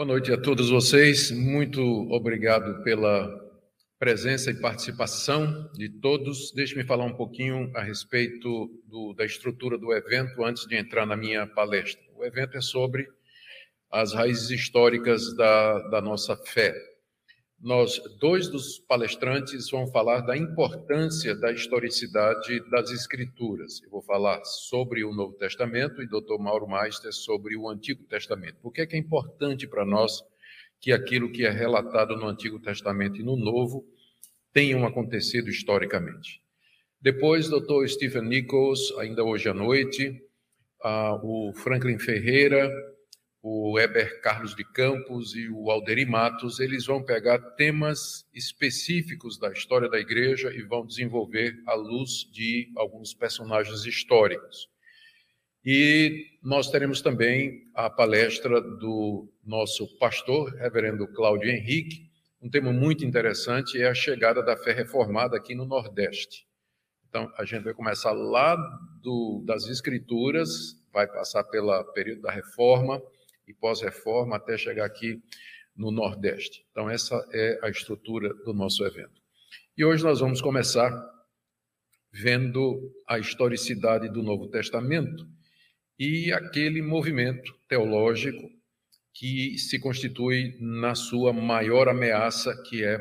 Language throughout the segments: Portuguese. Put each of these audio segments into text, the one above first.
Boa noite a todos vocês. Muito obrigado pela presença e participação de todos. Deixe-me falar um pouquinho a respeito do, da estrutura do evento antes de entrar na minha palestra. O evento é sobre as raízes históricas da, da nossa fé. Nós, dois dos palestrantes vão falar da importância da historicidade das Escrituras. Eu vou falar sobre o Novo Testamento e Dr. Mauro Meister sobre o Antigo Testamento. Por que é, que é importante para nós que aquilo que é relatado no Antigo Testamento e no Novo tenham acontecido historicamente? Depois, Dr. Stephen Nichols, ainda hoje à noite, uh, o Franklin Ferreira, o Heber Carlos de Campos e o Alderi Matos, eles vão pegar temas específicos da história da igreja e vão desenvolver à luz de alguns personagens históricos. E nós teremos também a palestra do nosso pastor, reverendo Cláudio Henrique. Um tema muito interessante é a chegada da fé reformada aqui no Nordeste. Então, a gente vai começar lá do, das Escrituras, vai passar pelo período da Reforma, e pós-reforma até chegar aqui no Nordeste. Então, essa é a estrutura do nosso evento. E hoje nós vamos começar vendo a historicidade do Novo Testamento e aquele movimento teológico que se constitui na sua maior ameaça, que é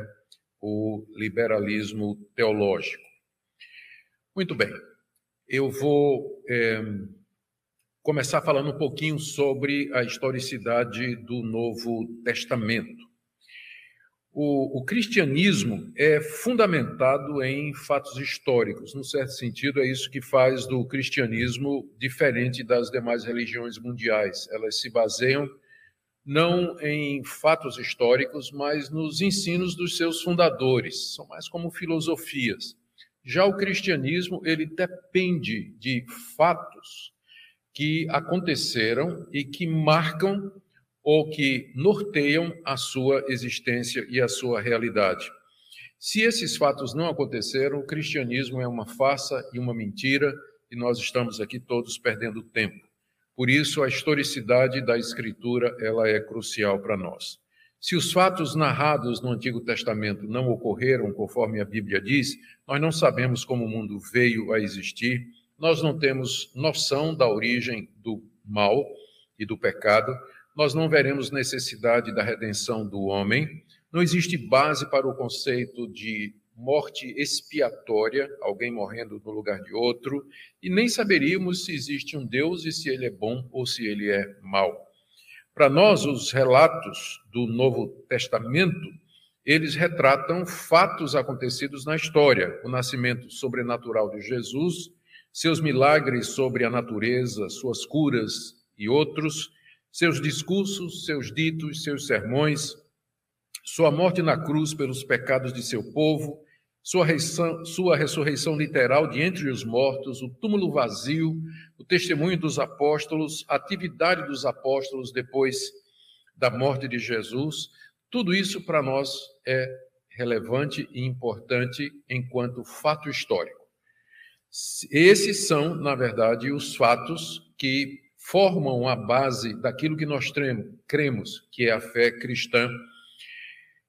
o liberalismo teológico. Muito bem, eu vou é, começar falando um pouquinho sobre a historicidade do Novo Testamento. O, o, cristianismo é fundamentado em fatos históricos. Num certo sentido, é isso que faz do cristianismo diferente das demais religiões mundiais. Elas se baseiam não em fatos históricos, mas nos ensinos dos seus fundadores. São mais como filosofias. Já o cristianismo, ele depende de fatos que aconteceram e que marcam ou que norteiam a sua existência e a sua realidade. Se esses fatos não aconteceram, o cristianismo é uma farsa e uma mentira e nós estamos aqui todos perdendo tempo. Por isso, a historicidade da Escritura ela é crucial para nós. Se os fatos narrados no Antigo Testamento não ocorreram conforme a Bíblia diz, nós não sabemos como o mundo veio a existir, nós não temos noção da origem do mal e do pecado, nós não veremos necessidade da redenção do homem, não existe base para o conceito de morte expiatória, alguém morrendo no lugar de outro, e nem saberíamos se existe um Deus e se ele é bom ou se ele é mau. Para nós, os relatos do Novo Testamento, eles retratam fatos acontecidos na história, o nascimento sobrenatural de Jesus, seus milagres sobre a natureza, suas curas e outros, seus discursos, seus ditos, seus sermões, sua morte na cruz pelos pecados de seu povo, sua, ressurreição, sua ressurreição literal de entre os mortos, o túmulo vazio, o testemunho dos apóstolos, a atividade dos apóstolos depois da morte de Jesus, tudo isso para nós é relevante e importante enquanto fato histórico. Esses são, na verdade, os fatos que formam a base daquilo que nós cremos, que é a fé cristã.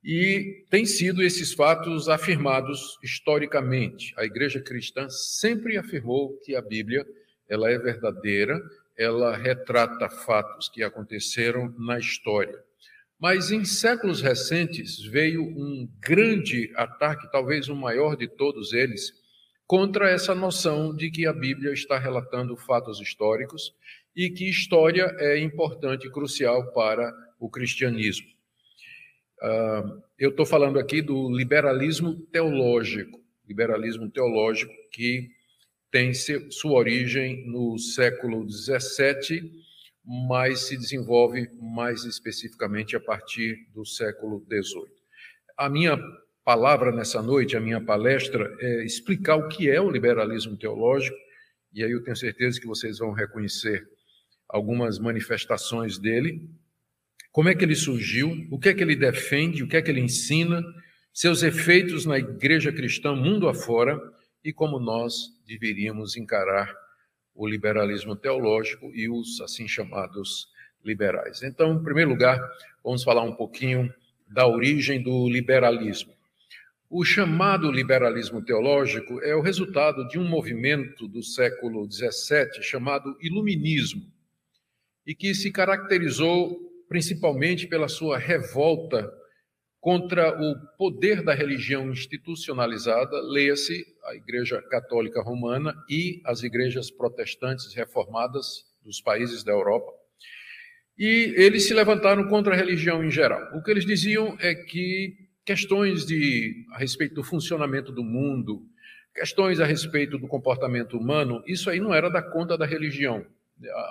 E têm sido esses fatos afirmados historicamente. A igreja cristã sempre afirmou que a Bíblia ela é verdadeira, ela retrata fatos que aconteceram na história. Mas em séculos recentes veio um grande ataque, talvez o maior de todos eles, contra essa noção de que a Bíblia está relatando fatos históricos e que história é importante e crucial para o cristianismo. Uh, eu estou falando aqui do liberalismo teológico, liberalismo teológico que tem sua origem no século XVII, mas se desenvolve mais especificamente a partir do século XVIII. A minha palavra nessa noite, a minha palestra, é explicar o que é o liberalismo teológico, e aí eu tenho certeza que vocês vão reconhecer algumas manifestações dele, como é que ele surgiu, o que é que ele defende, o que é que ele ensina, seus efeitos na igreja cristã mundo afora e como nós deveríamos encarar o liberalismo teológico e os assim chamados liberais. Então, em primeiro lugar, vamos falar um pouquinho da origem do liberalismo. O chamado liberalismo teológico é o resultado de um movimento do século XVII chamado Iluminismo, e que se caracterizou principalmente pela sua revolta contra o poder da religião institucionalizada, leia-se a Igreja Católica Romana e as igrejas protestantes reformadas dos países da Europa. E eles se levantaram contra a religião em geral. O que eles diziam é que questões de, a respeito do funcionamento do mundo, questões a respeito do comportamento humano, isso aí não era da conta da religião.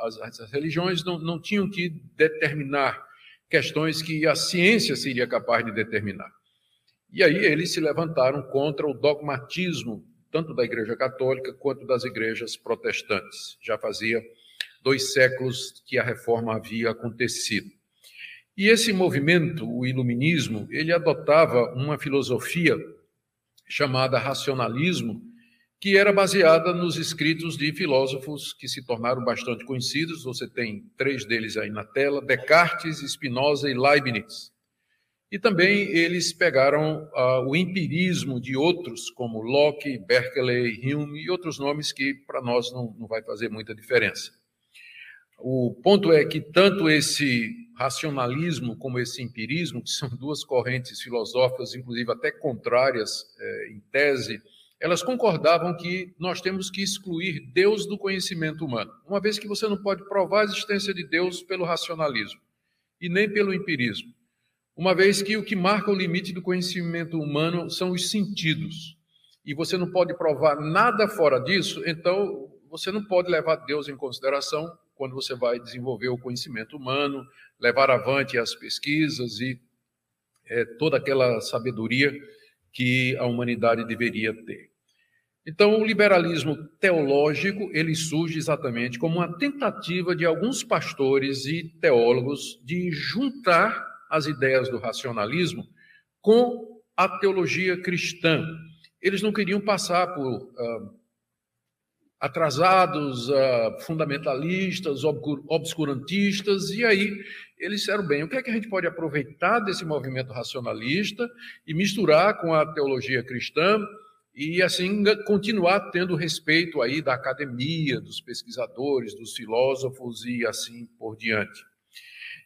As, as religiões não, não tinham que determinar questões que a ciência seria capaz de determinar. E aí eles se levantaram contra o dogmatismo, tanto da Igreja Católica quanto das igrejas protestantes. Já fazia dois séculos que a reforma havia acontecido. E esse movimento, o iluminismo, ele adotava uma filosofia chamada racionalismo, que era baseada nos escritos de filósofos que se tornaram bastante conhecidos. Você tem três deles aí na tela: Descartes, Spinoza e Leibniz. E também eles pegaram uh, o empirismo de outros, como Locke, Berkeley, Hume e outros nomes que para nós não, não vai fazer muita diferença. O ponto é que tanto esse racionalismo como esse empirismo, que são duas correntes filosóficas, inclusive até contrárias é, em tese, elas concordavam que nós temos que excluir Deus do conhecimento humano, uma vez que você não pode provar a existência de Deus pelo racionalismo e nem pelo empirismo, uma vez que o que marca o limite do conhecimento humano são os sentidos, e você não pode provar nada fora disso, então você não pode levar Deus em consideração quando você vai desenvolver o conhecimento humano, levar avante as pesquisas e é, toda aquela sabedoria que a humanidade deveria ter. Então, o liberalismo teológico ele surge exatamente como uma tentativa de alguns pastores e teólogos de juntar as ideias do racionalismo com a teologia cristã. Eles não queriam passar por uh, atrasados, uh, fundamentalistas, obscurantistas, e aí eles disseram bem, o que é que a gente pode aproveitar desse movimento racionalista e misturar com a teologia cristã e assim continuar tendo respeito aí da academia, dos pesquisadores, dos filósofos e assim por diante.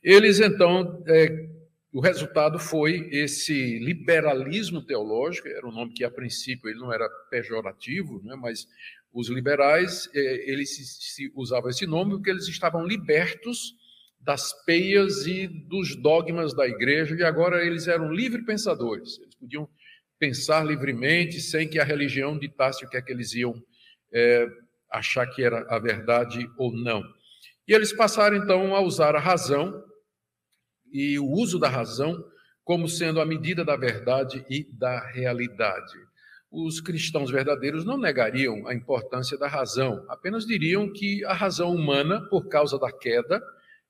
Eles então, é, o resultado foi esse liberalismo teológico, era um nome que a princípio ele não era pejorativo, né, mas os liberais, eh, eles se, se usavam esse nome porque eles estavam libertos das peias e dos dogmas da igreja, e agora eles eram livre pensadores. Eles podiam pensar livremente, sem que a religião ditasse o que é que eles iam é, achar que era a verdade ou não. E eles passaram então a usar a razão e o uso da razão como sendo a medida da verdade e da realidade os cristãos verdadeiros não negariam a importância da razão, apenas diriam que a razão humana, por causa da queda,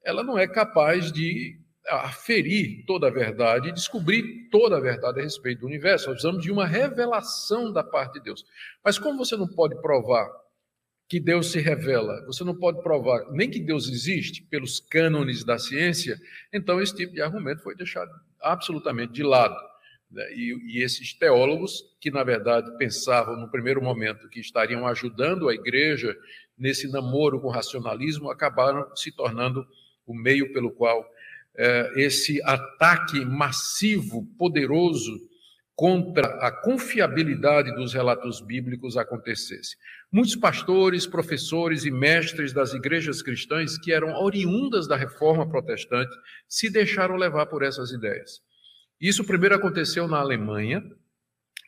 ela não é capaz de aferir toda a verdade e descobrir toda a verdade a respeito do universo. Nós precisamos de uma revelação da parte de Deus. Mas como você não pode provar que Deus se revela, você não pode provar nem que Deus existe pelos cânones da ciência, então esse tipo de argumento foi deixado absolutamente de lado. Né? E, e, esses teólogos, que na verdade pensavam no primeiro momento que estariam ajudando a igreja nesse namoro com o racionalismo, acabaram se tornando o meio pelo qual é, esse ataque massivo, poderoso, contra a confiabilidade dos relatos bíblicos acontecesse. Muitos pastores, professores e mestres das igrejas cristãs que eram oriundas da reforma protestante se deixaram levar por essas ideias. Isso primeiro aconteceu na Alemanha,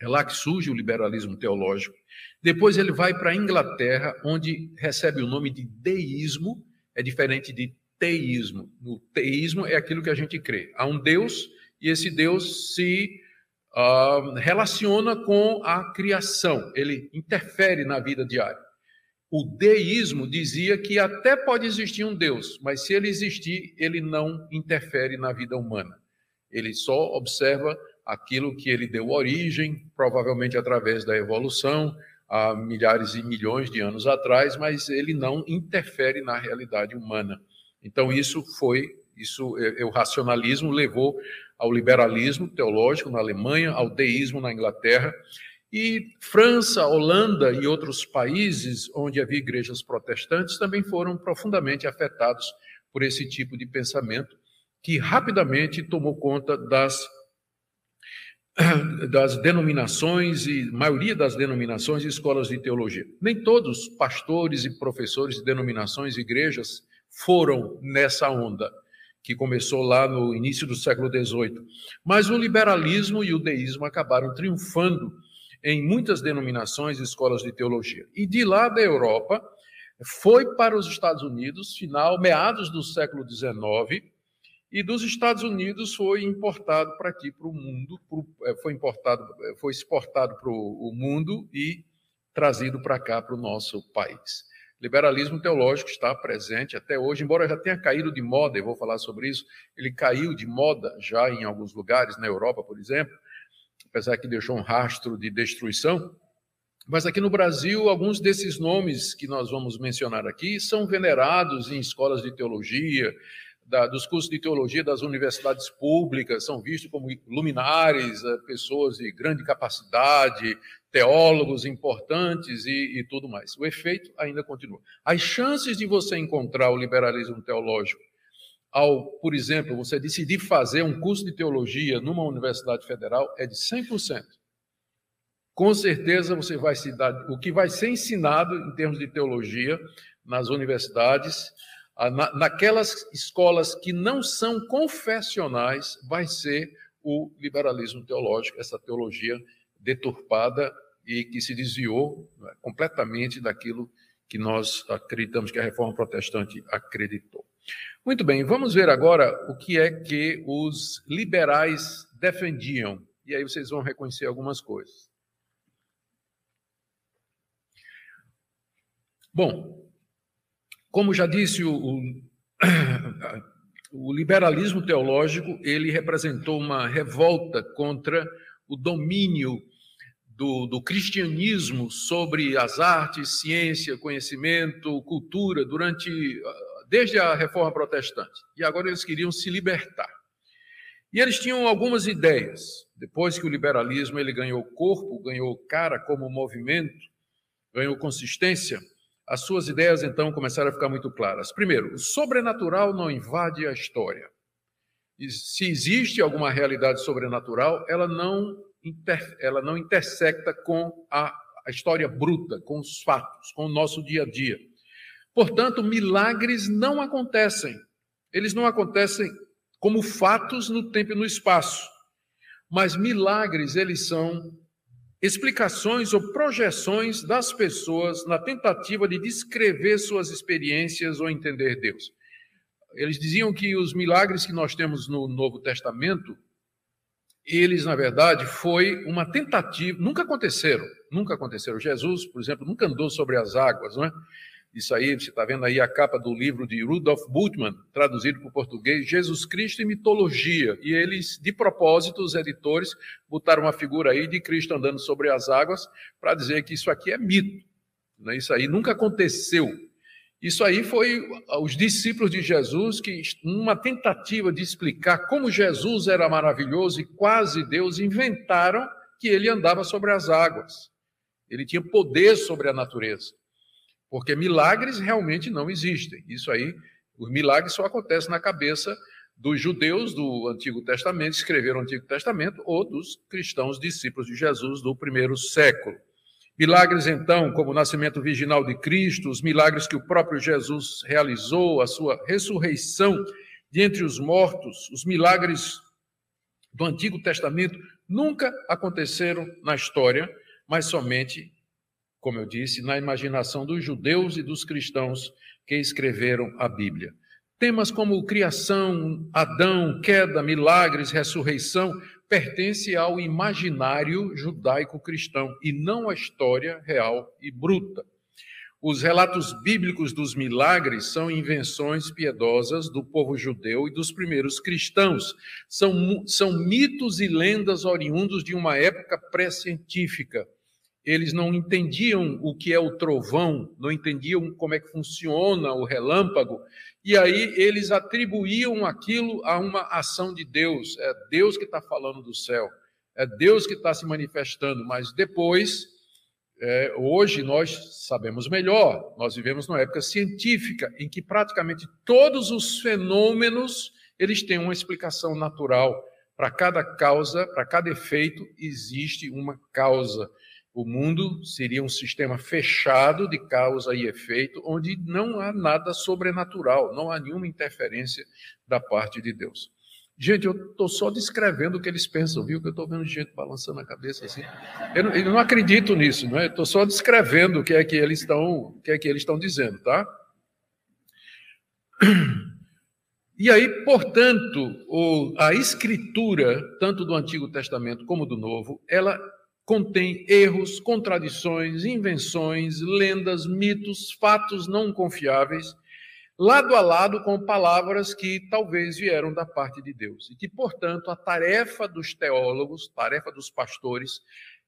é lá que surge o liberalismo teológico. Depois ele vai para a Inglaterra, onde recebe o nome de deísmo, é diferente de teísmo. O teísmo é aquilo que a gente crê. Há um Deus e esse Deus se uh, relaciona com a criação, ele interfere na vida diária. O deísmo dizia que até pode existir um Deus, mas se ele existir, ele não interfere na vida humana. Ele só observa aquilo que ele deu origem, provavelmente através da evolução, há milhares e milhões de anos atrás, mas ele não interfere na realidade humana. Então isso foi, isso é, é, o racionalismo levou ao liberalismo teológico na Alemanha, ao deísmo na Inglaterra, e França, Holanda e outros países onde havia igrejas protestantes também foram profundamente afetados por esse tipo de pensamento que rapidamente tomou conta das das denominações e maioria das denominações e escolas de teologia. Nem todos pastores e professores de denominações e igrejas foram nessa onda que começou lá no início do século XVIII. Mas o liberalismo e o deísmo acabaram triunfando em muitas denominações e escolas de teologia. E de lá da Europa, foi para os Estados Unidos, final, meados do século XIX, e dos Estados Unidos foi importado para aqui, para o mundo, é, foi importado, é, foi exportado para o mundo e trazido para cá, para o nosso país. Liberalismo teológico está presente até hoje, embora já tenha caído de moda, eu vou falar sobre isso, ele caiu de moda já em alguns lugares, na Europa, por exemplo, apesar que deixou um rastro de destruição. Mas aqui no Brasil, alguns desses nomes que nós vamos mencionar aqui são venerados em escolas de teologia, da, dos cursos de teologia das universidades públicas, são vistos como luminares, eh, pessoas de grande capacidade, teólogos importantes e, e tudo mais. O efeito ainda continua. As chances de você encontrar o liberalismo teológico ao, por exemplo, você decidir fazer um curso de teologia numa universidade federal é de 100%. Com certeza você vai se dar o que vai ser ensinado em termos de teologia nas universidades, naquelas escolas que não são confessionais, vai ser o liberalismo teológico, essa teologia deturpada e que se desviou né, completamente daquilo que nós acreditamos que a reforma protestante acreditou. Muito bem, vamos ver agora o que é que os liberais defendiam. E aí vocês vão reconhecer algumas coisas. Bom, como já disse o, o, o liberalismo teológico, ele representou uma revolta contra o domínio do, do, cristianismo sobre as artes, ciência, conhecimento, cultura durante desde a reforma protestante. E agora eles queriam se libertar. E eles tinham algumas ideias. Depois que o liberalismo ele ganhou corpo, ganhou cara como movimento, ganhou consistência, as suas ideias então começaram a ficar muito claras. Primeiro, o sobrenatural não invade a história. E se existe alguma realidade sobrenatural, ela não, inter, ela não intersecta com a, a história bruta, com os fatos, com o nosso dia a dia. Portanto, milagres não acontecem. Eles não acontecem como fatos no tempo e no espaço. Mas milagres, eles são explicações ou projeções das pessoas na tentativa de descrever suas experiências ou entender Deus. Eles diziam que os milagres que nós temos no Novo Testamento, eles, na verdade, foi uma tentativa, nunca aconteceram, nunca aconteceram. Jesus, por exemplo, nunca andou sobre as águas, não é? Isso aí, você está vendo aí a capa do livro de Rudolf Bultmann, traduzido para o português, Jesus Cristo e Mitologia. E eles, de propósito, os editores, botaram uma figura aí de Cristo andando sobre as águas para dizer que isso aqui é mito. Né? Isso aí nunca aconteceu. Isso aí foi os discípulos de Jesus que, numa tentativa de explicar como Jesus era maravilhoso e quase Deus, inventaram que ele andava sobre as águas. Ele tinha poder sobre a natureza. Porque milagres realmente não existem. Isso aí, os milagres só acontecem na cabeça dos judeus do Antigo Testamento, escreveram o Antigo Testamento, ou dos cristãos discípulos de Jesus do primeiro século. Milagres, então, como o nascimento virginal de Cristo, os milagres que o próprio Jesus realizou, a sua ressurreição de entre os mortos, os milagres do Antigo Testamento nunca aconteceram na história, mas somente como eu disse, na imaginação dos judeus e dos cristãos que escreveram a Bíblia. Temas como criação, Adão, queda, milagres, ressurreição pertencem ao imaginário judaico-cristão e não à história real e bruta. Os relatos bíblicos dos milagres são invenções piedosas do povo judeu e dos primeiros cristãos. São, são mitos e lendas oriundos de uma época pré-científica eles não entendiam o que é o trovão, não entendiam como é que funciona o relâmpago, e aí eles atribuíam aquilo a uma ação de Deus. É Deus que está falando do céu, é Deus que está se manifestando, mas depois, é, hoje nós sabemos melhor, nós vivemos numa época científica em que praticamente todos os fenômenos eles têm uma explicação natural. Para cada causa, para cada efeito, existe uma causa. O mundo seria um sistema fechado de causa e efeito, onde não há nada sobrenatural, não há nenhuma interferência da parte de Deus. Gente, eu estou só descrevendo o que eles pensam, viu? Que eu estou vendo gente balançando a cabeça assim. Eu não, eu não acredito nisso, não é? Estou só descrevendo o que é que eles estão, o que é que eles estão dizendo, tá? E aí, portanto, a escritura, tanto do Antigo Testamento como do Novo, ela contém erros, contradições, invenções, lendas, mitos, fatos não confiáveis, lado a lado com palavras que talvez vieram da parte de Deus. E que, portanto, a tarefa dos teólogos, tarefa dos pastores,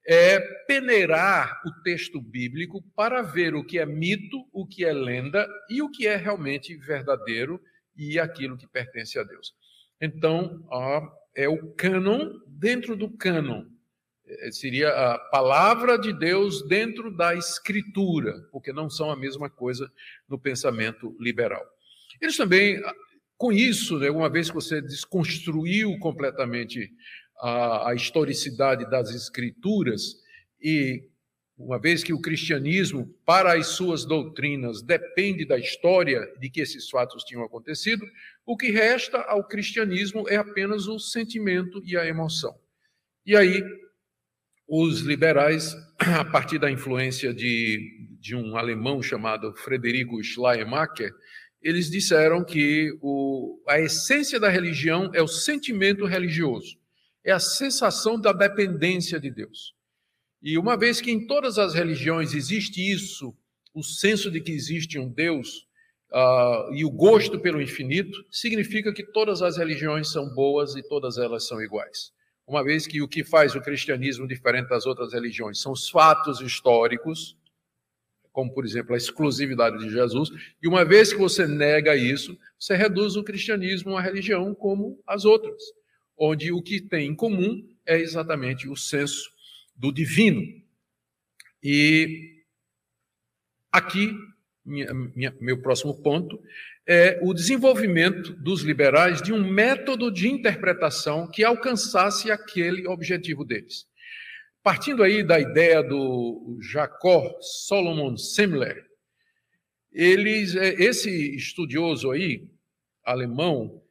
é peneirar o texto bíblico para ver o que é mito, o que é lenda e o que é realmente verdadeiro e aquilo que pertence a Deus. Então, é o cânon dentro do cânon. É, seria a palavra de Deus dentro da escritura, porque não são a mesma coisa no pensamento liberal. Eles também, com isso, né, uma vez que você desconstruiu completamente a, a historicidade das escrituras e uma vez que o cristianismo, para as suas doutrinas, depende da história de que esses fatos tinham acontecido, o que resta ao cristianismo é apenas o sentimento e a emoção. E aí, os liberais, a partir da influência de, de um alemão chamado Frederico Schleiermacher, eles disseram que o, a essência da religião é o sentimento religioso, é a sensação da dependência de Deus. E uma vez que em todas as religiões existe isso, o senso de que existe um Deus uh, e o gosto pelo infinito, significa que todas as religiões são boas e todas elas são iguais. Uma vez que o que faz o cristianismo diferente das outras religiões são os fatos históricos, como por exemplo a exclusividade de Jesus, e uma vez que você nega isso, você reduz o cristianismo a uma religião como as outras, onde o que tem em comum é exatamente o senso do divino. E aqui, minha, minha, meu próximo ponto é o desenvolvimento dos liberais de um método de interpretação que alcançasse aquele objetivo deles. Partindo aí da ideia do Jacob Solomon Semler, eles, é, esse estudioso aí, alemão,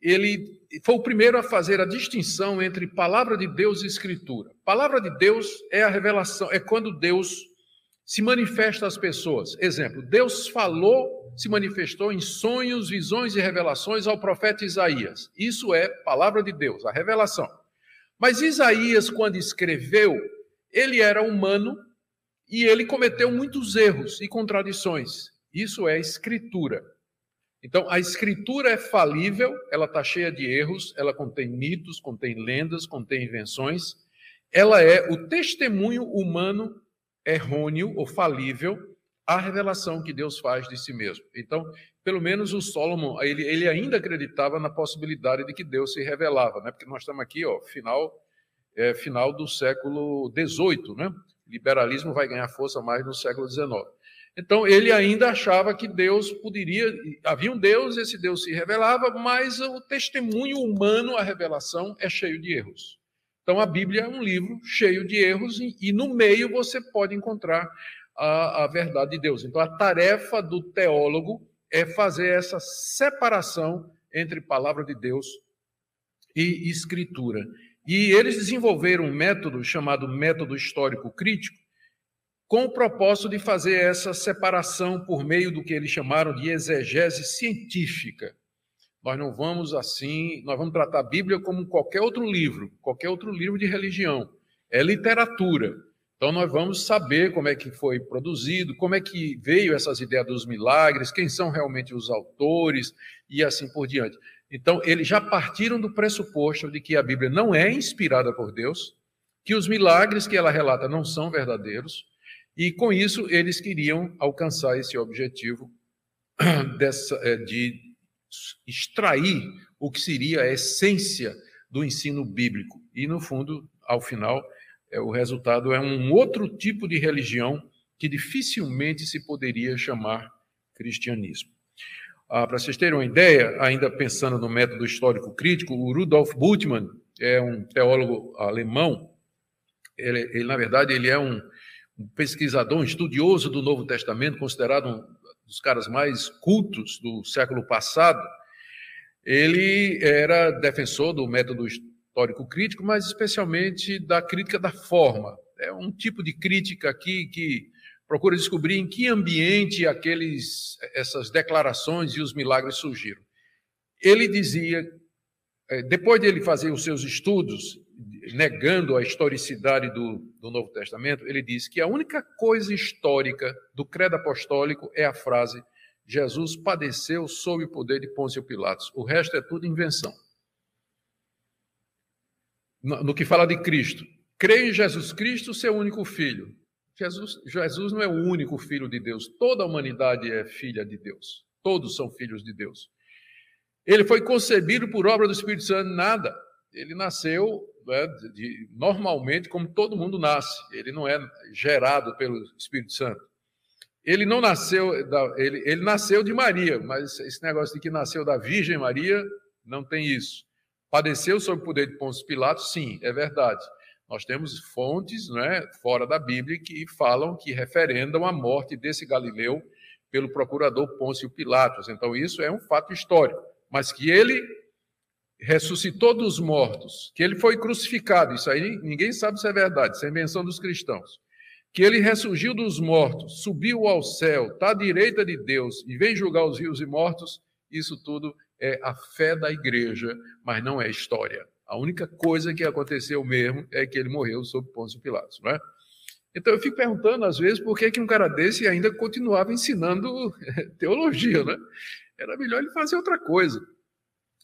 ele foi o primeiro a fazer a distinção entre palavra de Deus e escritura. Palavra de Deus é a revelação, é quando Deus se manifesta às pessoas. Exemplo, Deus falou, se manifestou em sonhos, visões e revelações ao profeta Isaías. Isso é palavra de Deus, a revelação. Mas Isaías, quando escreveu, ele era humano e ele cometeu muitos erros e contradições. Isso é escritura. Então, a escritura é falível, ela está cheia de erros, ela contém mitos, contém lendas, contém invenções. Ela é o testemunho humano errôneo ou falível à revelação que Deus faz de si mesmo. Então, pelo menos o Solomon, ele, ele ainda acreditava na possibilidade de que Deus se revelava, né? porque nós estamos aqui, ó, final, é, final do século XVIII, né? Liberalismo vai ganhar força mais no século XIX. Então, ele ainda achava que Deus poderia. Havia um Deus, esse Deus se revelava, mas o testemunho humano, a revelação, é cheio de erros. Então, a Bíblia é um livro cheio de erros, e, e no meio você pode encontrar a, a verdade de Deus. Então, a tarefa do teólogo é fazer essa separação entre palavra de Deus e escritura. E eles desenvolveram um método chamado método histórico crítico, com o propósito de fazer essa separação por meio do que eles chamaram de exegese científica. Nós não vamos assim, nós vamos tratar a Bíblia como qualquer outro livro, qualquer outro livro de religião. É literatura. Então nós vamos saber como é que foi produzido, como é que veio essas ideias dos milagres, quem são realmente os autores e assim por diante. Então eles já partiram do pressuposto de que a Bíblia não é inspirada por Deus, que os milagres que ela relata não são verdadeiros, e com isso, eles queriam alcançar esse objetivo dessa, é, de extrair o que seria a essência do ensino bíblico. E, no fundo, ao final, é, o resultado é um outro tipo de religião que dificilmente se poderia chamar cristianismo. Ah, Para vocês terem uma ideia, ainda pensando no método histórico crítico, o Rudolf Bultmann é um teólogo alemão. Ele, ele na verdade, ele é um, um, pesquisador, um estudioso do Novo Testamento, considerado um dos caras mais cultos do século passado. Ele era defensor do método histórico crítico, mas especialmente da crítica da forma. É um tipo de crítica aqui que procura descobrir em que ambiente aqueles, essas declarações e os milagres surgiram. Ele dizia, eh, depois de ele fazer os seus estudos, negando a historicidade do, do Novo Testamento, ele diz que a única coisa histórica do credo apostólico é a frase Jesus padeceu sob o poder de Pôncio Pilatos. O resto é tudo invenção. No, que fala de Cristo, crê em Jesus Cristo, seu único filho. Jesus, Jesus não é o único filho de Deus, toda a humanidade é filha de Deus, todos são filhos de Deus. Ele foi concebido por obra do Espírito Santo, nada. Ele nasceu né, de, normalmente como todo mundo nasce, ele não é gerado pelo Espírito Santo. Ele não nasceu, da, ele, ele nasceu de Maria, mas esse negócio de que nasceu da Virgem Maria, não tem isso. Padeceu sob o poder de Pôncio Pilatos, sim, é verdade. Nós temos fontes né, fora da Bíblia que falam, que referendam a morte desse Galileu pelo procurador Pôncio Pilatos. Então, isso é um fato histórico. Mas que ele ressuscitou dos mortos, que ele foi crucificado, isso aí ninguém sabe se é verdade, isso é invenção dos cristãos. Que ele ressurgiu dos mortos, subiu ao céu, está à direita de Deus e vem julgar os vivos e mortos, isso tudo é a fé da igreja, mas não é história. A única coisa que aconteceu mesmo é que ele morreu sob Pôncio Pilatos, não é? Então eu fico perguntando às vezes por que, que um cara desse ainda continuava ensinando teologia, né? Era melhor ele fazer outra coisa.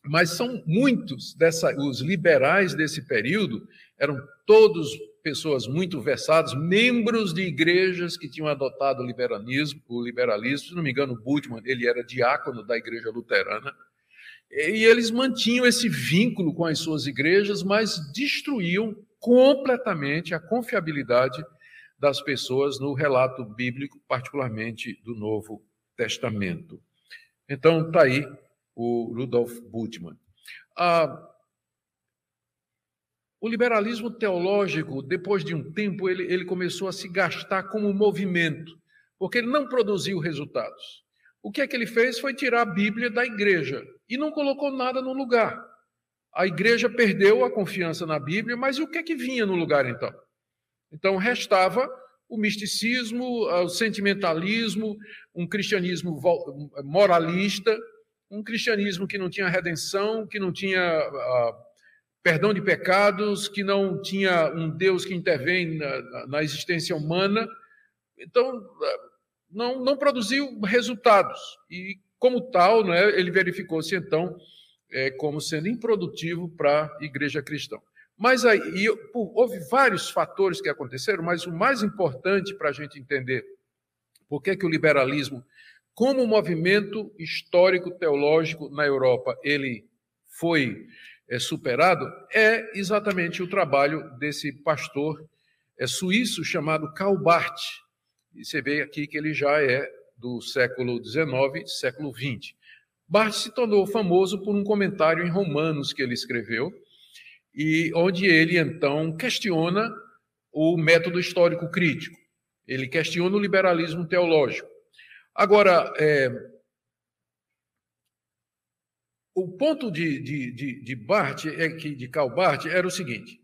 Mas são muitos dessa, os liberais desse período eram todos pessoas muito versadas, membros de igrejas que tinham adotado o liberalismo, o liberalismo, se não me engano, Bultmann, ele era diácono da igreja luterana, e eles mantinham esse vínculo com as suas igrejas, mas destruíam completamente a confiabilidade das pessoas no relato bíblico, particularmente do Novo Testamento. Então, está aí o Rudolf Bultmann. Ah, o liberalismo teológico, depois de um tempo, ele, ele começou a se gastar como movimento, porque ele não produziu resultados. O que é que ele fez foi tirar a Bíblia da igreja e não colocou nada no lugar. A igreja perdeu a confiança na Bíblia, mas o que é que vinha no lugar então? Então restava o misticismo, o sentimentalismo, um cristianismo moralista, um cristianismo que não tinha redenção, que não tinha uh, perdão de pecados, que não tinha um Deus que intervém na, na existência humana. Então, uh, não, não produziu resultados. E, como tal, né, ele verificou-se, então, é, como sendo improdutivo para a igreja cristã. Mas aí, e, houve vários fatores que aconteceram, mas o mais importante para a gente entender por que, que o liberalismo, como movimento histórico teológico na Europa, ele foi é, superado, é exatamente o trabalho desse pastor é, suíço chamado Karl Barth, e você vê aqui que ele já é do século XIX, século XX. Barth se tornou famoso por um comentário em Romanos que ele escreveu, e onde ele então questiona o método histórico crítico. Ele questiona o liberalismo teológico. Agora, é, o ponto de, de, de, de é que, de Karl Barth, era o seguinte: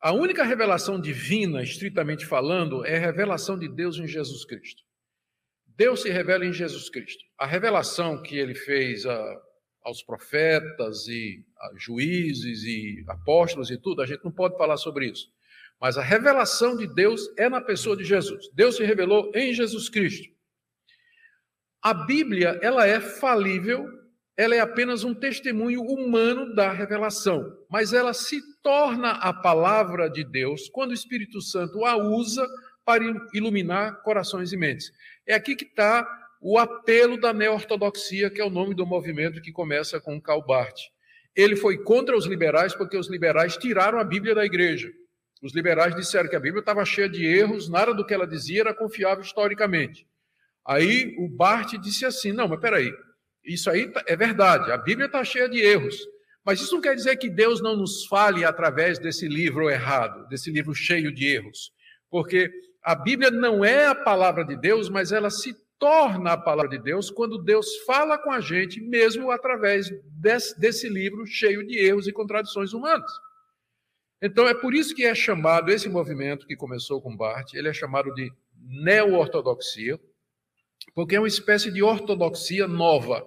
a única revelação divina, estritamente falando, é a revelação de Deus em Jesus Cristo. Deus se revela em Jesus Cristo. A revelação que ele fez a, aos profetas e juízes e apóstolos e tudo, a gente não pode falar sobre isso. Mas a revelação de Deus é na pessoa de Jesus. Deus se revelou em Jesus Cristo. A Bíblia, ela é falível ela é apenas um testemunho humano da revelação, mas ela se torna a palavra de Deus quando o Espírito Santo a usa para iluminar corações e mentes. É aqui que está o apelo da neo-ortodoxia, que é o nome do movimento que começa com Karl Barth. Ele foi contra os liberais porque os liberais tiraram a Bíblia da igreja. Os liberais disseram que a Bíblia estava cheia de erros, nada do que ela dizia era confiável historicamente. Aí o Barth disse assim: não, mas peraí, isso aí tá, é verdade, a Bíblia está cheia de erros, mas isso não quer dizer que Deus não nos fale através desse livro errado, desse livro cheio de erros, porque a Bíblia não é a palavra de Deus, mas ela se torna a palavra de Deus quando Deus fala com a gente, mesmo através desse, desse livro cheio de erros e contradições humanas. Então é por isso que é chamado esse movimento que começou com Barth, ele é chamado de neo-ortodoxia, porque é uma espécie de ortodoxia nova.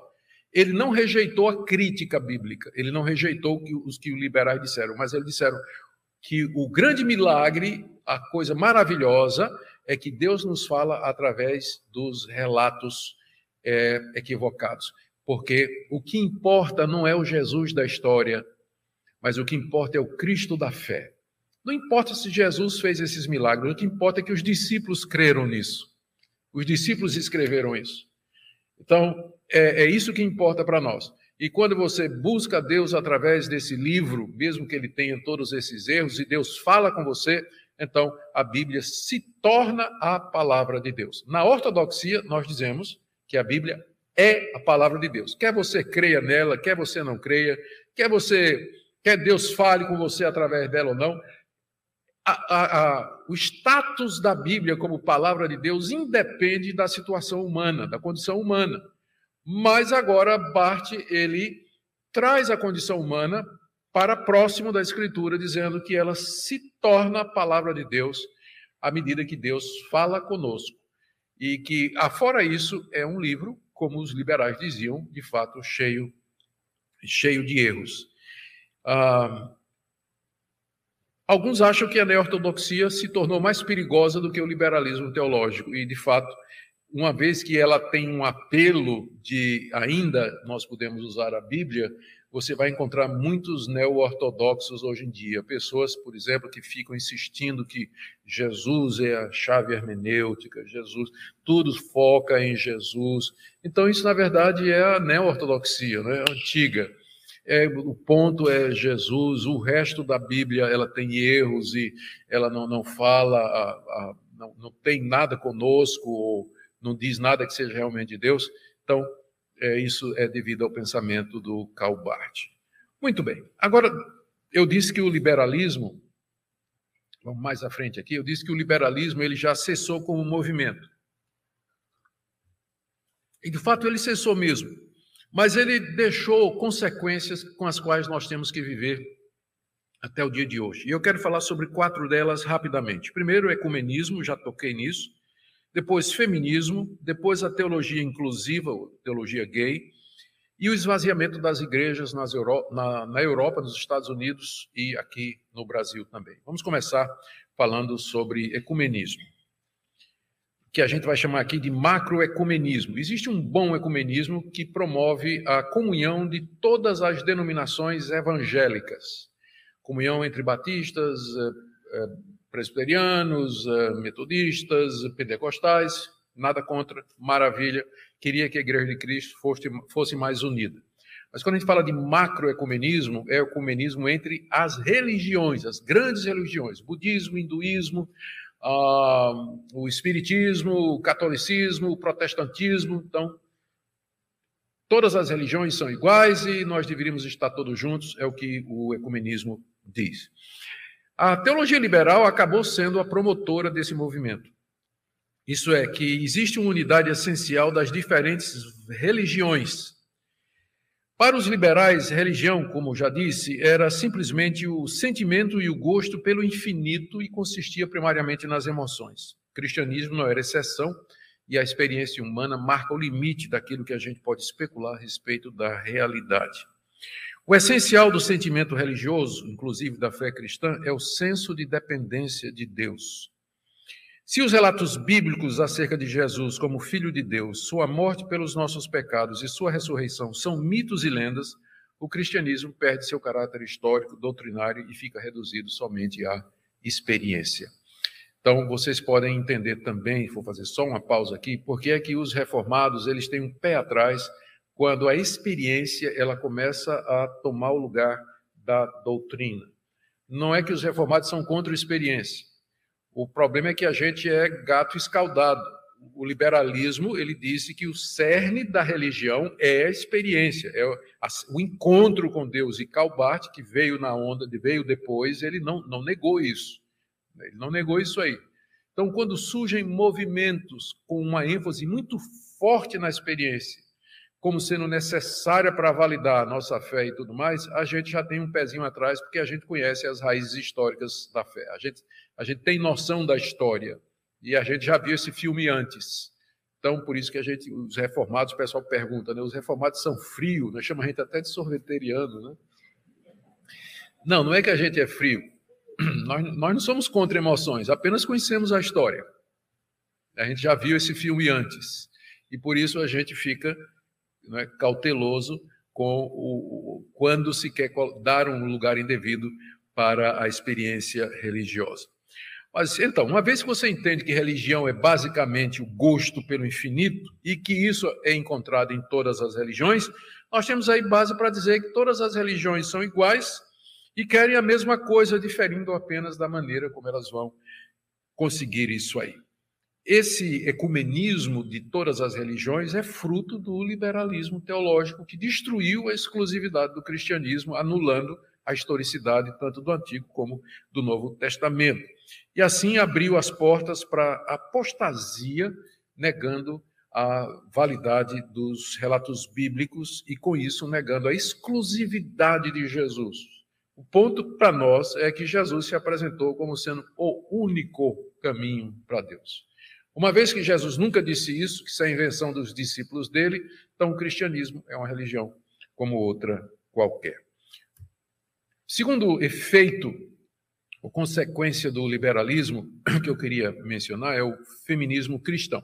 Ele não rejeitou a crítica bíblica, ele não rejeitou os que os liberais disseram, mas eles disseram que o grande milagre, a coisa maravilhosa, é que Deus nos fala através dos relatos é, equivocados. Porque o que importa não é o Jesus da história, mas o que importa é o Cristo da fé. Não importa se Jesus fez esses milagres, o que importa é que os discípulos creram nisso. Os discípulos escreveram isso. Então, é, é isso que importa para nós. E quando você busca Deus através desse livro, mesmo que ele tenha todos esses erros, e Deus fala com você, então a Bíblia se torna a palavra de Deus. Na ortodoxia, nós dizemos que a Bíblia é a palavra de Deus. Quer você creia nela, quer você não creia, quer você quer Deus fale com você através dela ou não, a, a, a, o status da Bíblia como palavra de Deus independe da situação humana, da condição humana. Mas agora Bart ele traz a condição humana para próximo da Escritura, dizendo que ela se torna a palavra de Deus à medida que Deus fala conosco. E que, afora isso, é um livro, como os liberais diziam, de fato, cheio, cheio de erros. Ah, alguns acham que a neo-ortodoxia se tornou mais perigosa do que o liberalismo teológico, e, de fato, uma vez que ela tem um apelo de ainda nós podemos usar a Bíblia, você vai encontrar muitos neo-ortodoxos hoje em dia. Pessoas, por exemplo, que ficam insistindo que Jesus é a chave hermenêutica, Jesus, tudo foca em Jesus. Então, isso, na verdade, é a neo-ortodoxia, né? antiga. É, o ponto é Jesus, o resto da Bíblia ela tem erros e ela não, não fala, a, a, não, não tem nada conosco, ou não diz nada que seja realmente de Deus. Então, é, isso é devido ao pensamento do Karl Barth. Muito bem. Agora, eu disse que o liberalismo, vamos mais à frente aqui, eu disse que o liberalismo ele já cessou como movimento. E de fato ele cessou mesmo. Mas ele deixou consequências com as quais nós temos que viver até o dia de hoje. E eu quero falar sobre quatro delas rapidamente. Primeiro, ecumenismo, já toquei nisso depois feminismo, depois a teologia inclusiva, teologia gay, e o esvaziamento das igrejas Euro, na, na Europa, nos Estados Unidos e aqui no Brasil também. Vamos começar falando sobre ecumenismo, que a gente vai chamar aqui de macroecumenismo. Existe um bom ecumenismo que promove a comunhão de todas as denominações evangélicas, comunhão entre batistas, eh, eh, presbiterianos, eh, metodistas, pentecostais, nada contra, maravilha. Queria que a Igreja de Cristo fosse, fosse mais unida. Mas quando a gente fala de macroecumenismo, é ecumenismo entre as religiões, as grandes religiões, budismo, hinduísmo, ah, o espiritismo, o catolicismo, o protestantismo. Então, todas as religiões são iguais e nós deveríamos estar todos juntos, é o que o ecumenismo diz. A teologia liberal acabou sendo a promotora desse movimento. Isso é, que existe uma unidade essencial das diferentes religiões. Para os liberais, religião, como já disse, era simplesmente o sentimento e o gosto pelo infinito e consistia primariamente nas emoções. O cristianismo não era exceção e a experiência humana marca o limite daquilo que a gente pode especular a respeito da realidade. O essencial do sentimento religioso, inclusive da fé cristã, é o senso de dependência de Deus. Se os relatos bíblicos acerca de Jesus como Filho de Deus, sua morte pelos nossos pecados e sua ressurreição são mitos e lendas, o cristianismo perde seu caráter histórico, doutrinário e fica reduzido somente à experiência. Então, vocês podem entender também, vou fazer só uma pausa aqui, porque é que os reformados, eles têm um pé atrás quando a experiência ela começa a tomar o lugar da doutrina. Não é que os reformados são contra a experiência. O problema é que a gente é gato escaldado. O liberalismo, ele disse que o cerne da religião é a experiência, é o encontro com Deus. E Calbart, que veio na onda, veio depois, ele não, não negou isso. Ele não negou isso aí. Então, quando surgem movimentos com uma ênfase muito forte na experiência, como sendo necessária para validar a nossa fé e tudo mais, a gente já tem um pezinho atrás, porque a gente conhece as raízes históricas da fé. A gente, a gente tem noção da história e a gente já viu esse filme antes. Então, por isso que a gente, os reformados, o pessoal pergunta, né? Os reformados são frios, nós chamamos a gente até de sorveteriano, né? Não, não é que a gente é frio. Nós, nós não somos contra emoções, apenas conhecemos a história. A gente já viu esse filme antes. E por isso a gente fica né, cauteloso com o, quando se quer dar um lugar indevido para a experiência religiosa. Mas então, uma vez que você entende que religião é basicamente o gosto pelo infinito e que isso é encontrado em todas as religiões, nós temos aí base para dizer que todas as religiões são iguais e querem a mesma coisa, diferindo apenas da maneira como elas vão conseguir isso aí. Esse ecumenismo de todas as religiões é fruto do liberalismo teológico que destruiu a exclusividade do cristianismo, anulando a historicidade tanto do Antigo como do Novo Testamento. E assim abriu as portas para apostasia, negando a validade dos relatos bíblicos e, com isso, negando a exclusividade de Jesus. O ponto para nós é que Jesus se apresentou como sendo o único caminho para Deus. Uma vez que Jesus nunca disse isso, que isso é invenção dos discípulos dele, então o cristianismo é uma religião como outra qualquer. Segundo efeito ou consequência do liberalismo que eu queria mencionar é o feminismo cristão.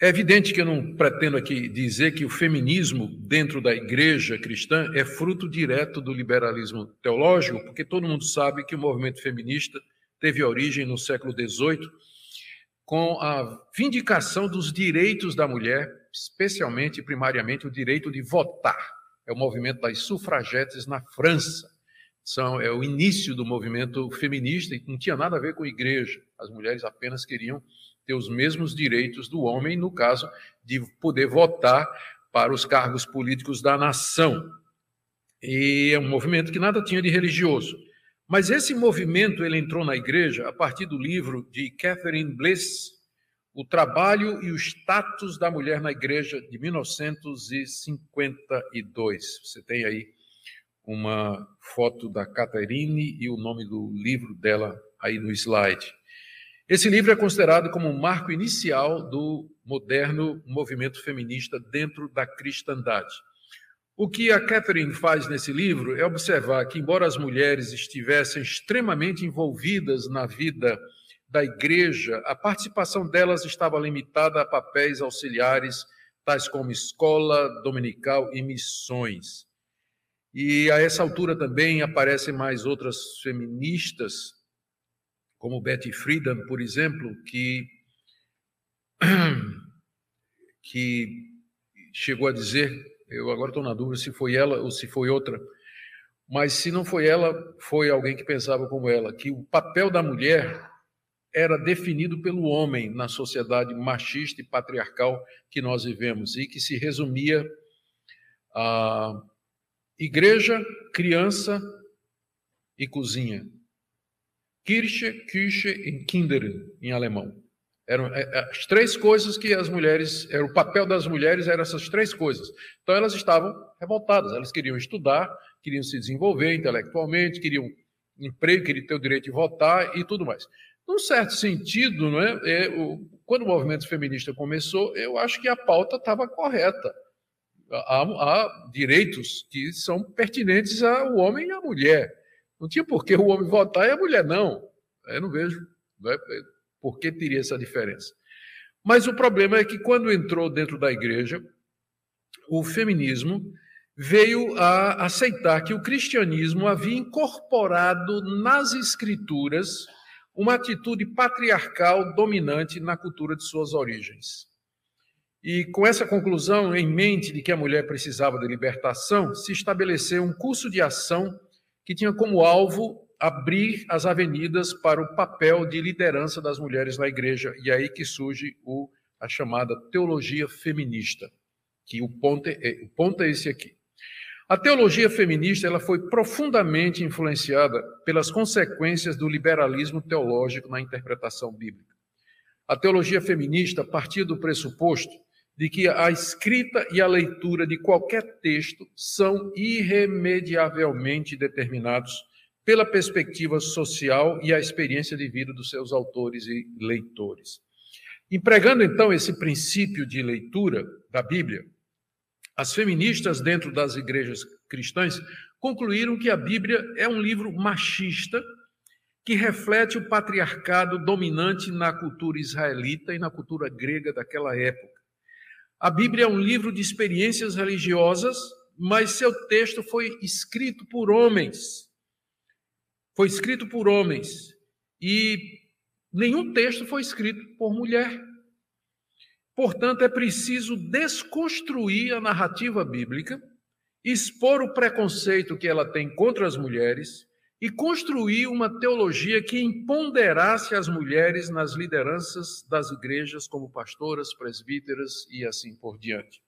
É evidente que eu não pretendo aqui dizer que o feminismo dentro da igreja cristã é fruto direto do liberalismo teológico, porque todo mundo sabe que o movimento feminista teve origem no século XVIII, com a vindicação dos direitos da mulher, especialmente e primariamente o direito de votar. É o movimento das sufragetes na França. São, é o início do movimento feminista e não tinha nada a ver com a igreja. As mulheres apenas queriam ter os mesmos direitos do homem, no caso de poder votar para os cargos políticos da nação. E é um movimento que nada tinha de religioso. Mas esse movimento ele entrou na igreja a partir do livro de Catherine Bliss, O Trabalho e o Status da Mulher na Igreja, de 1952. Você tem aí uma foto da Catherine e o nome do livro dela aí no slide. Esse livro é considerado como um marco inicial do moderno movimento feminista dentro da cristandade. O que a Catherine faz nesse livro é observar que, embora as mulheres estivessem extremamente envolvidas na vida da igreja, a participação delas estava limitada a papéis auxiliares, tais como escola dominical e missões. E a essa altura também aparecem mais outras feministas, como Betty Friedan, por exemplo, que, que chegou a dizer eu agora estou na dúvida se foi ela ou se foi outra. Mas se não foi ela, foi alguém que pensava como ela, que o papel da mulher era definido pelo homem na sociedade machista e patriarcal que nós vivemos e que se resumia a igreja, criança e cozinha. Kirche, Küche e Kinder em alemão. Eram é, é, as três coisas que as mulheres, era o papel das mulheres eram essas três coisas. Então elas estavam revoltadas, elas queriam estudar, queriam se desenvolver intelectualmente, queriam emprego, queriam ter o direito de votar e tudo mais. Num certo sentido, não é, é o, quando o movimento feminista começou, eu acho que a pauta estava correta. Há, há, direitos que são pertinentes ao homem e à mulher. Não tinha por que o homem votar e a mulher não. Eu não vejo. Não é? Por que teria essa diferença? Mas o problema é que quando entrou dentro da igreja, o feminismo veio a aceitar que o cristianismo havia incorporado nas escrituras uma atitude patriarcal dominante na cultura de suas origens. E com essa conclusão em mente de que a mulher precisava de libertação, se estabeleceu um curso de ação que tinha como alvo abrir as avenidas para o papel de liderança das mulheres na igreja, e é aí que surge o, a chamada teologia feminista, que o ponto é, o ponto é esse aqui. A teologia feminista ela foi profundamente influenciada pelas consequências do liberalismo teológico na interpretação bíblica. A teologia feminista partia do pressuposto de que a escrita e a leitura de qualquer texto são irremediavelmente determinados pela perspectiva social e a experiência de vida dos seus autores e leitores. Empregando então esse princípio de leitura da Bíblia, as feministas dentro das igrejas cristãs concluíram que a Bíblia é um livro machista que reflete o patriarcado dominante na cultura israelita e na cultura grega daquela época. A Bíblia é um livro de experiências religiosas, mas seu texto foi escrito por homens. Foi escrito por homens. E nenhum texto foi escrito por mulher. Portanto, é preciso desconstruir a narrativa bíblica, expor o preconceito que ela tem contra as mulheres e construir uma teologia que empoderasse as mulheres nas lideranças das igrejas, como pastoras, presbíteras e assim por diante.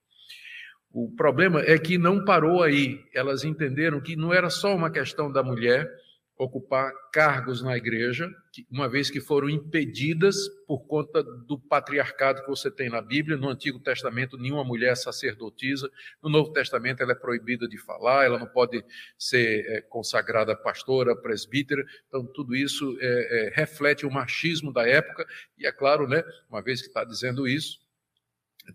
O problema é que não parou aí. Elas entenderam que não era só uma questão da mulher, ocupar cargos na igreja, uma vez que foram impedidas por conta do patriarcado que você tem na Bíblia. No Antigo Testamento, nenhuma mulher sacerdotisa. No Novo Testamento, ela é proibida de falar, ela não pode ser é, consagrada pastora, presbítera. Então, tudo isso é, é, reflete o machismo da época. E é claro, né, uma vez que está dizendo isso,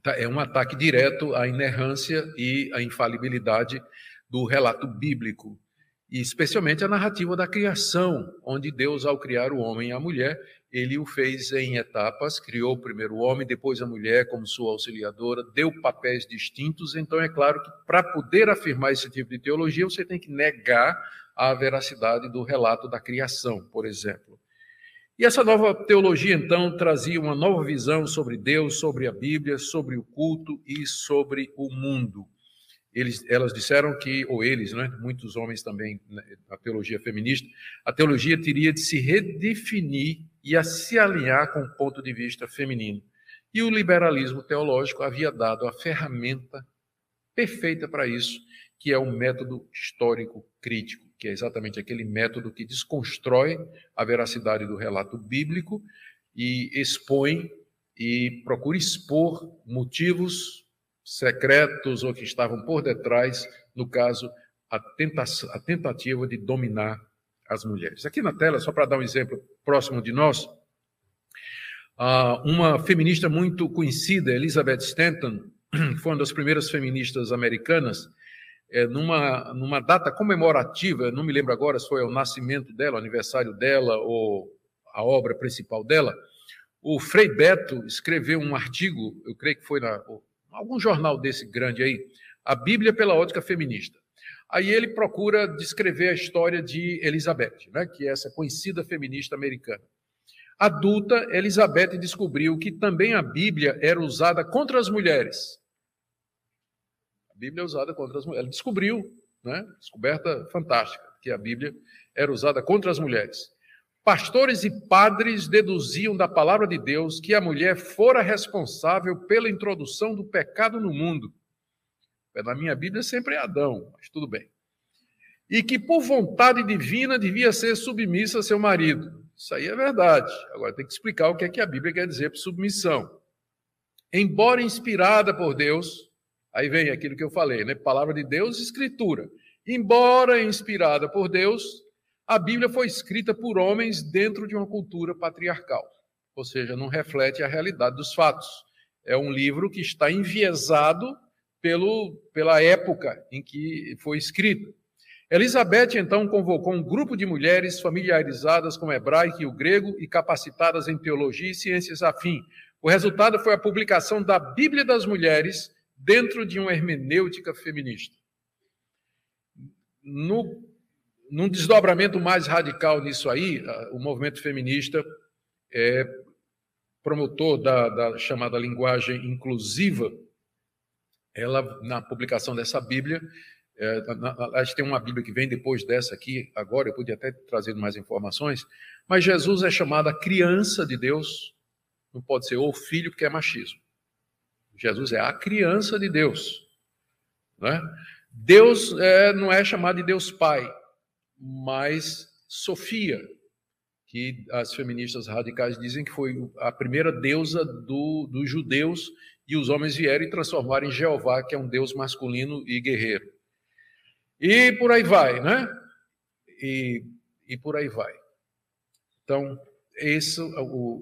tá, é um ataque direto à inerrância e à infalibilidade do relato bíblico e especialmente a narrativa da criação, onde Deus, ao criar o homem e a mulher, ele o fez em etapas, criou primeiro o homem, depois a mulher como sua auxiliadora, deu papéis distintos. Então, é claro que para poder afirmar esse tipo de teologia, você tem que negar a veracidade do relato da criação, por exemplo. E essa nova teologia, então, trazia uma nova visão sobre Deus, sobre a Bíblia, sobre o culto e sobre o mundo. Eles, elas disseram que, ou eles, né, muitos homens também, né, teologia feminista, a teologia teria de se redefinir e a se alinhar com o ponto de vista feminino. E o liberalismo teológico havia dado a ferramenta perfeita para isso, que é o método histórico crítico, que é exatamente aquele método que desconstrói a veracidade do relato bíblico e expõe e procura expor motivos secretos ou que estavam por detrás, no caso, a, a tentativa de dominar as mulheres. Aqui na tela, só para dar um exemplo próximo de nós, uma feminista muito conhecida, Elizabeth Stanton, foi uma das primeiras feministas americanas, é, numa, numa data comemorativa, não me lembro agora se foi o nascimento dela, o aniversário dela ou a obra principal dela, o Frei Beto escreveu um artigo, eu creio que foi na, algum jornal desse grande aí, a Bíblia pela ótica feminista. Aí ele procura descrever a história de Elizabeth, né, que é essa conhecida feminista americana. Adulta, Elizabeth descobriu que também a Bíblia era usada contra as mulheres. A Bíblia é usada contra as mulheres. Ela descobriu, né, descoberta fantástica, que a Bíblia era usada contra as mulheres. Pastores e padres deduziam da palavra de Deus que a mulher fora responsável pela introdução do pecado no mundo. Na minha Bíblia sempre é Adão, mas tudo bem. E que por vontade divina devia ser submissa a seu marido. Isso aí é verdade. Agora tem que explicar o que é que a Bíblia quer dizer por submissão. Embora inspirada por Deus, aí vem aquilo que eu falei, né? Palavra de Deus, escritura. Embora inspirada por Deus, a Bíblia foi escrita por homens dentro de uma cultura patriarcal, ou seja, não reflete a realidade dos fatos. É um livro que está enviesado pelo, pela época em que foi escrito. Elizabeth então convocou um grupo de mulheres familiarizadas com o hebraico e o grego e capacitadas em teologia e ciências afim. O resultado foi a publicação da Bíblia das Mulheres dentro de uma hermenêutica feminista. no, num desdobramento mais radical nisso aí, o movimento feminista é promotor da, da chamada linguagem inclusiva, ela, na publicação dessa Bíblia, é, a gente tem uma Bíblia que vem depois dessa aqui, agora eu podia até trazer mais informações, mas Jesus é chamada criança de Deus, não pode ser o filho, porque é machismo. Jesus é a criança de Deus. Né? Deus é, não é chamado de Deus Pai, mas Sofia, que as feministas radicais dizem que foi a primeira deusa do, dos judeus, e os homens vieram e transformaram em Jeová, que é um deus masculino e guerreiro. E por aí vai, né? E, e por aí vai. Então, isso,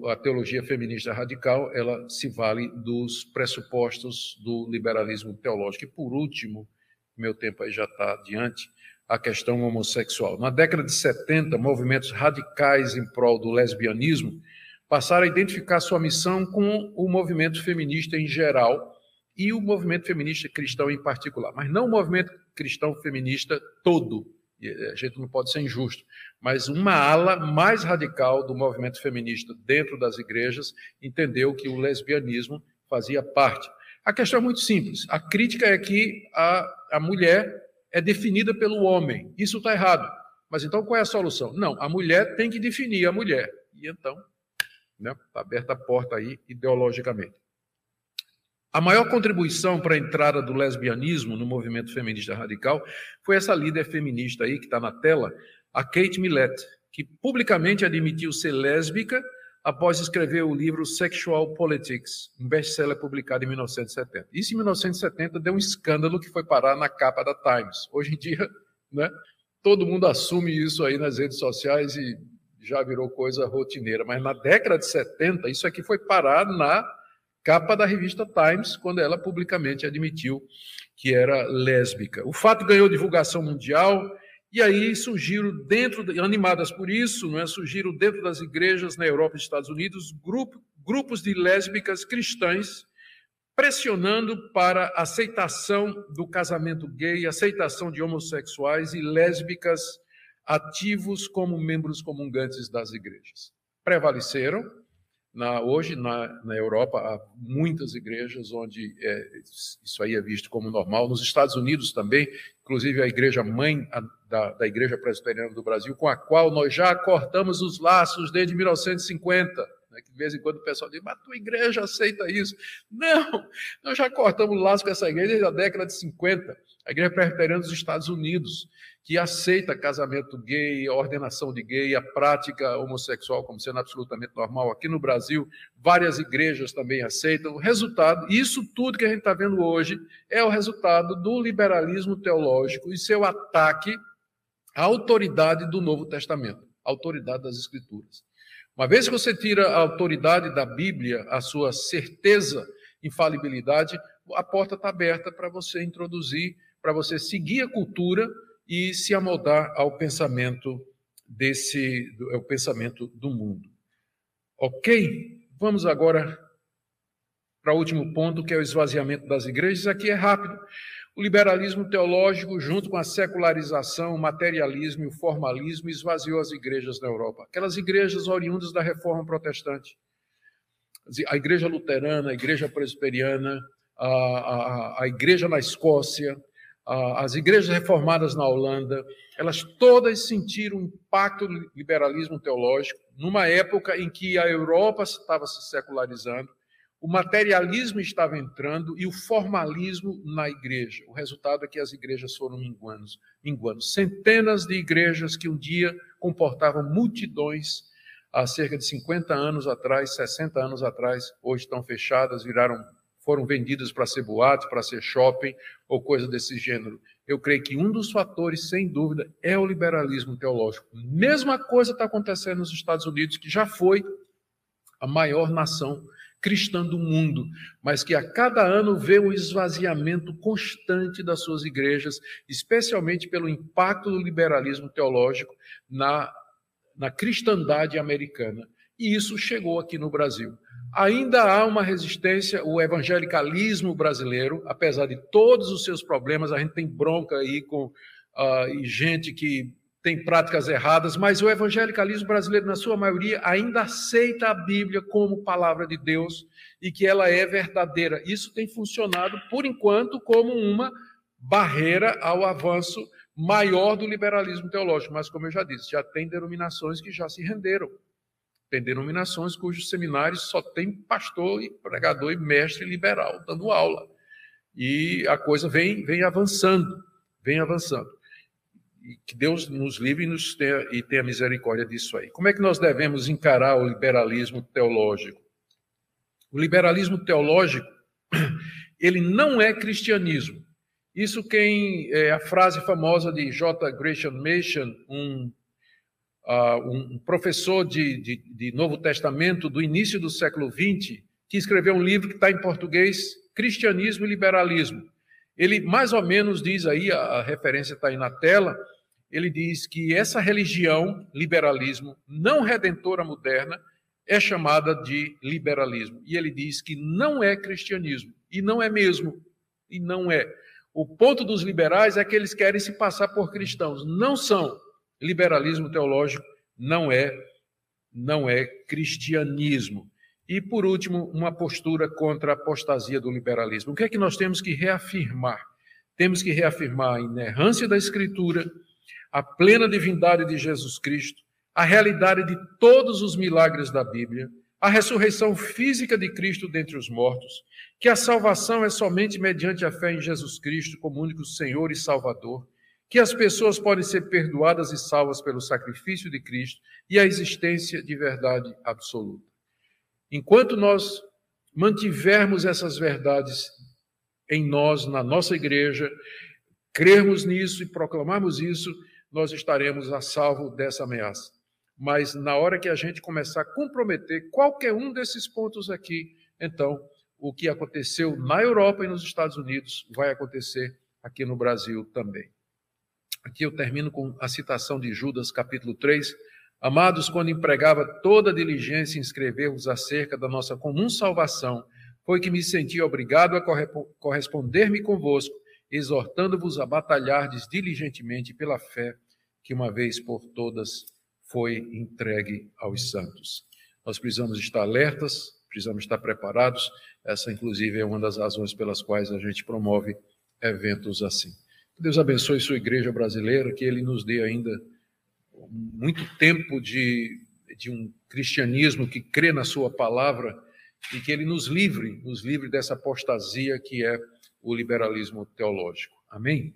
a teologia feminista radical, ela se vale dos pressupostos do liberalismo teológico. E por último, meu tempo aí já está adiante, a questão homossexual. Na década de 70, movimentos radicais em prol do lesbianismo passaram a identificar sua missão com o movimento feminista em geral e o movimento feminista cristão em particular, mas não o movimento cristão feminista todo, eh, a gente não pode ser injusto, mas uma ala mais radical do movimento feminista dentro das igrejas entendeu que o lesbianismo fazia parte. A questão é muito simples. A crítica é que a, a mulher é definida pelo homem. Isso está errado. Mas então qual é a solução? Não, a mulher tem que definir a mulher. E então, está né, tá aberta a porta aí ideologicamente. A maior contribuição para a entrada do lesbianismo no movimento feminista radical foi essa líder feminista aí que está na tela, a Kate Millett, que publicamente admitiu ser lésbica após escrever o livro Sexual Politics, um best-seller publicado em 1970. Isso em 1970 deu um escândalo que foi parar na capa da Times. Hoje em dia, né, todo mundo assume isso aí nas redes sociais e já virou coisa rotineira. Mas na década de 70, isso aqui foi parar na capa da revista Times, quando ela publicamente admitiu que era lésbica. O fato ganhou divulgação mundial e aí surgiram dentro, animadas por isso, não é? surgiram dentro das igrejas na Europa e Estados Unidos grupo, grupos de lésbicas cristãs pressionando para aceitação do casamento gay, aceitação de homossexuais e lésbicas ativos como membros comungantes das igrejas. Prevaleceram na, hoje, na, na, Europa, há muitas igrejas onde é, isso aí é visto como normal. Nos Estados Unidos também, inclusive a igreja mãe da, da Igreja Presbiteriana do Brasil, com a qual nós já cortamos os laços desde 1950. Né, que de vez em quando o pessoal diz, mas a tua igreja aceita isso. Não, nós já cortamos laços com essa igreja desde a década de 50. A Igreja Presbiteriana dos Estados Unidos que aceita casamento gay, a ordenação de gay, a prática homossexual como sendo absolutamente normal. Aqui no Brasil, várias igrejas também aceitam. O resultado, isso tudo que a gente está vendo hoje, é o resultado do liberalismo teológico e seu ataque à autoridade do Novo Testamento, à autoridade das Escrituras. Uma vez que você tira a autoridade da Bíblia, a sua certeza, infalibilidade, a porta está aberta para você introduzir, para você seguir a cultura e se amoldar ao pensamento desse, ao pensamento do mundo. Ok? Vamos agora para o último ponto, que é o esvaziamento das igrejas. Aqui é rápido. O liberalismo teológico, junto com a secularização, o materialismo e o formalismo, esvaziou as igrejas na Europa. Aquelas igrejas oriundas da reforma protestante. A igreja luterana, a igreja presbiteriana, a, a, a igreja na Escócia, as igrejas reformadas na Holanda, elas todas sentiram o impacto do liberalismo teológico numa época em que a Europa estava se secularizando, o materialismo estava entrando e o formalismo na igreja. O resultado é que as igrejas foram minguando, minguando. Centenas de igrejas que um dia comportavam multidões há cerca de 50 anos atrás, 60 anos atrás, hoje estão fechadas, viraram foram vendidas para ser boate, para ser shopping ou coisa desse gênero. Eu creio que um dos fatores, sem dúvida, é o liberalismo teológico. Mesma coisa está acontecendo nos Estados Unidos, que já foi a maior nação cristã do mundo, mas que a cada ano vê o esvaziamento constante das suas igrejas, especialmente pelo impacto do liberalismo teológico na, na cristandade americana. E isso chegou aqui no Brasil. Ainda há uma resistência, o evangelicalismo brasileiro, apesar de todos os seus problemas, a gente tem bronca aí com uh, gente que tem práticas erradas, mas o evangelicalismo brasileiro, na sua maioria, ainda aceita a Bíblia como palavra de Deus e que ela é verdadeira. Isso tem funcionado, por enquanto, como uma barreira ao avanço maior do liberalismo teológico. Mas, como eu já disse, já tem denominações que já se renderam. Tem denominações cujos seminários só tem pastor e pregador e mestre liberal dando aula. E a coisa vem, vem avançando, vem avançando que Deus nos livre e, nos tenha, e tenha misericórdia disso aí. Como é que nós devemos encarar o liberalismo teológico? O liberalismo teológico, ele não é cristianismo. Isso quem é a frase famosa de J. Gresham Machen, um, uh, um professor de, de, de, Novo Testamento do início do século XX, que escreveu um livro que está em português, Cristianismo e Liberalismo. Ele mais ou menos diz aí, a, a referência está aí na tela, ele diz que essa religião, liberalismo, não redentora moderna, é chamada de liberalismo. E ele diz que não é cristianismo. E não é mesmo. E não é. O ponto dos liberais é que eles querem se passar por cristãos. Não são. Liberalismo teológico não é não é cristianismo. E por último, uma postura contra a apostasia do liberalismo. O que é que nós temos que reafirmar? Temos que reafirmar a inerrância da escritura, a plena divindade de Jesus Cristo, a realidade de todos os milagres da Bíblia, a ressurreição física de Cristo dentre os mortos, que a salvação é somente mediante a fé em Jesus Cristo como único Senhor e Salvador, que as pessoas podem ser perdoadas e salvas pelo sacrifício de Cristo e a existência de verdade absoluta. Enquanto nós mantivermos essas verdades em nós, na nossa igreja, crermos nisso e proclamarmos isso, nós estaremos a salvo dessa ameaça. Mas na hora que a gente começar a comprometer qualquer um desses pontos aqui, então o que aconteceu na Europa e nos Estados Unidos vai acontecer aqui no Brasil também. Aqui eu termino com a citação de Judas, capítulo 3. Amados, quando empregava toda a diligência em escrever-vos acerca da nossa comum salvação, foi que me senti obrigado a corresponder-me convosco, exortando-vos a batalhardes diligentemente pela fé que uma vez por todas foi entregue aos santos. Nós precisamos estar alertas, precisamos estar preparados. Essa, inclusive, é uma das razões pelas quais a gente promove eventos assim. Que Deus abençoe sua igreja brasileira, que Ele nos dê ainda muito tempo de, de um cristianismo que crê na Sua palavra e que Ele nos livre, nos livre dessa apostasia que é o liberalismo teológico. Amém?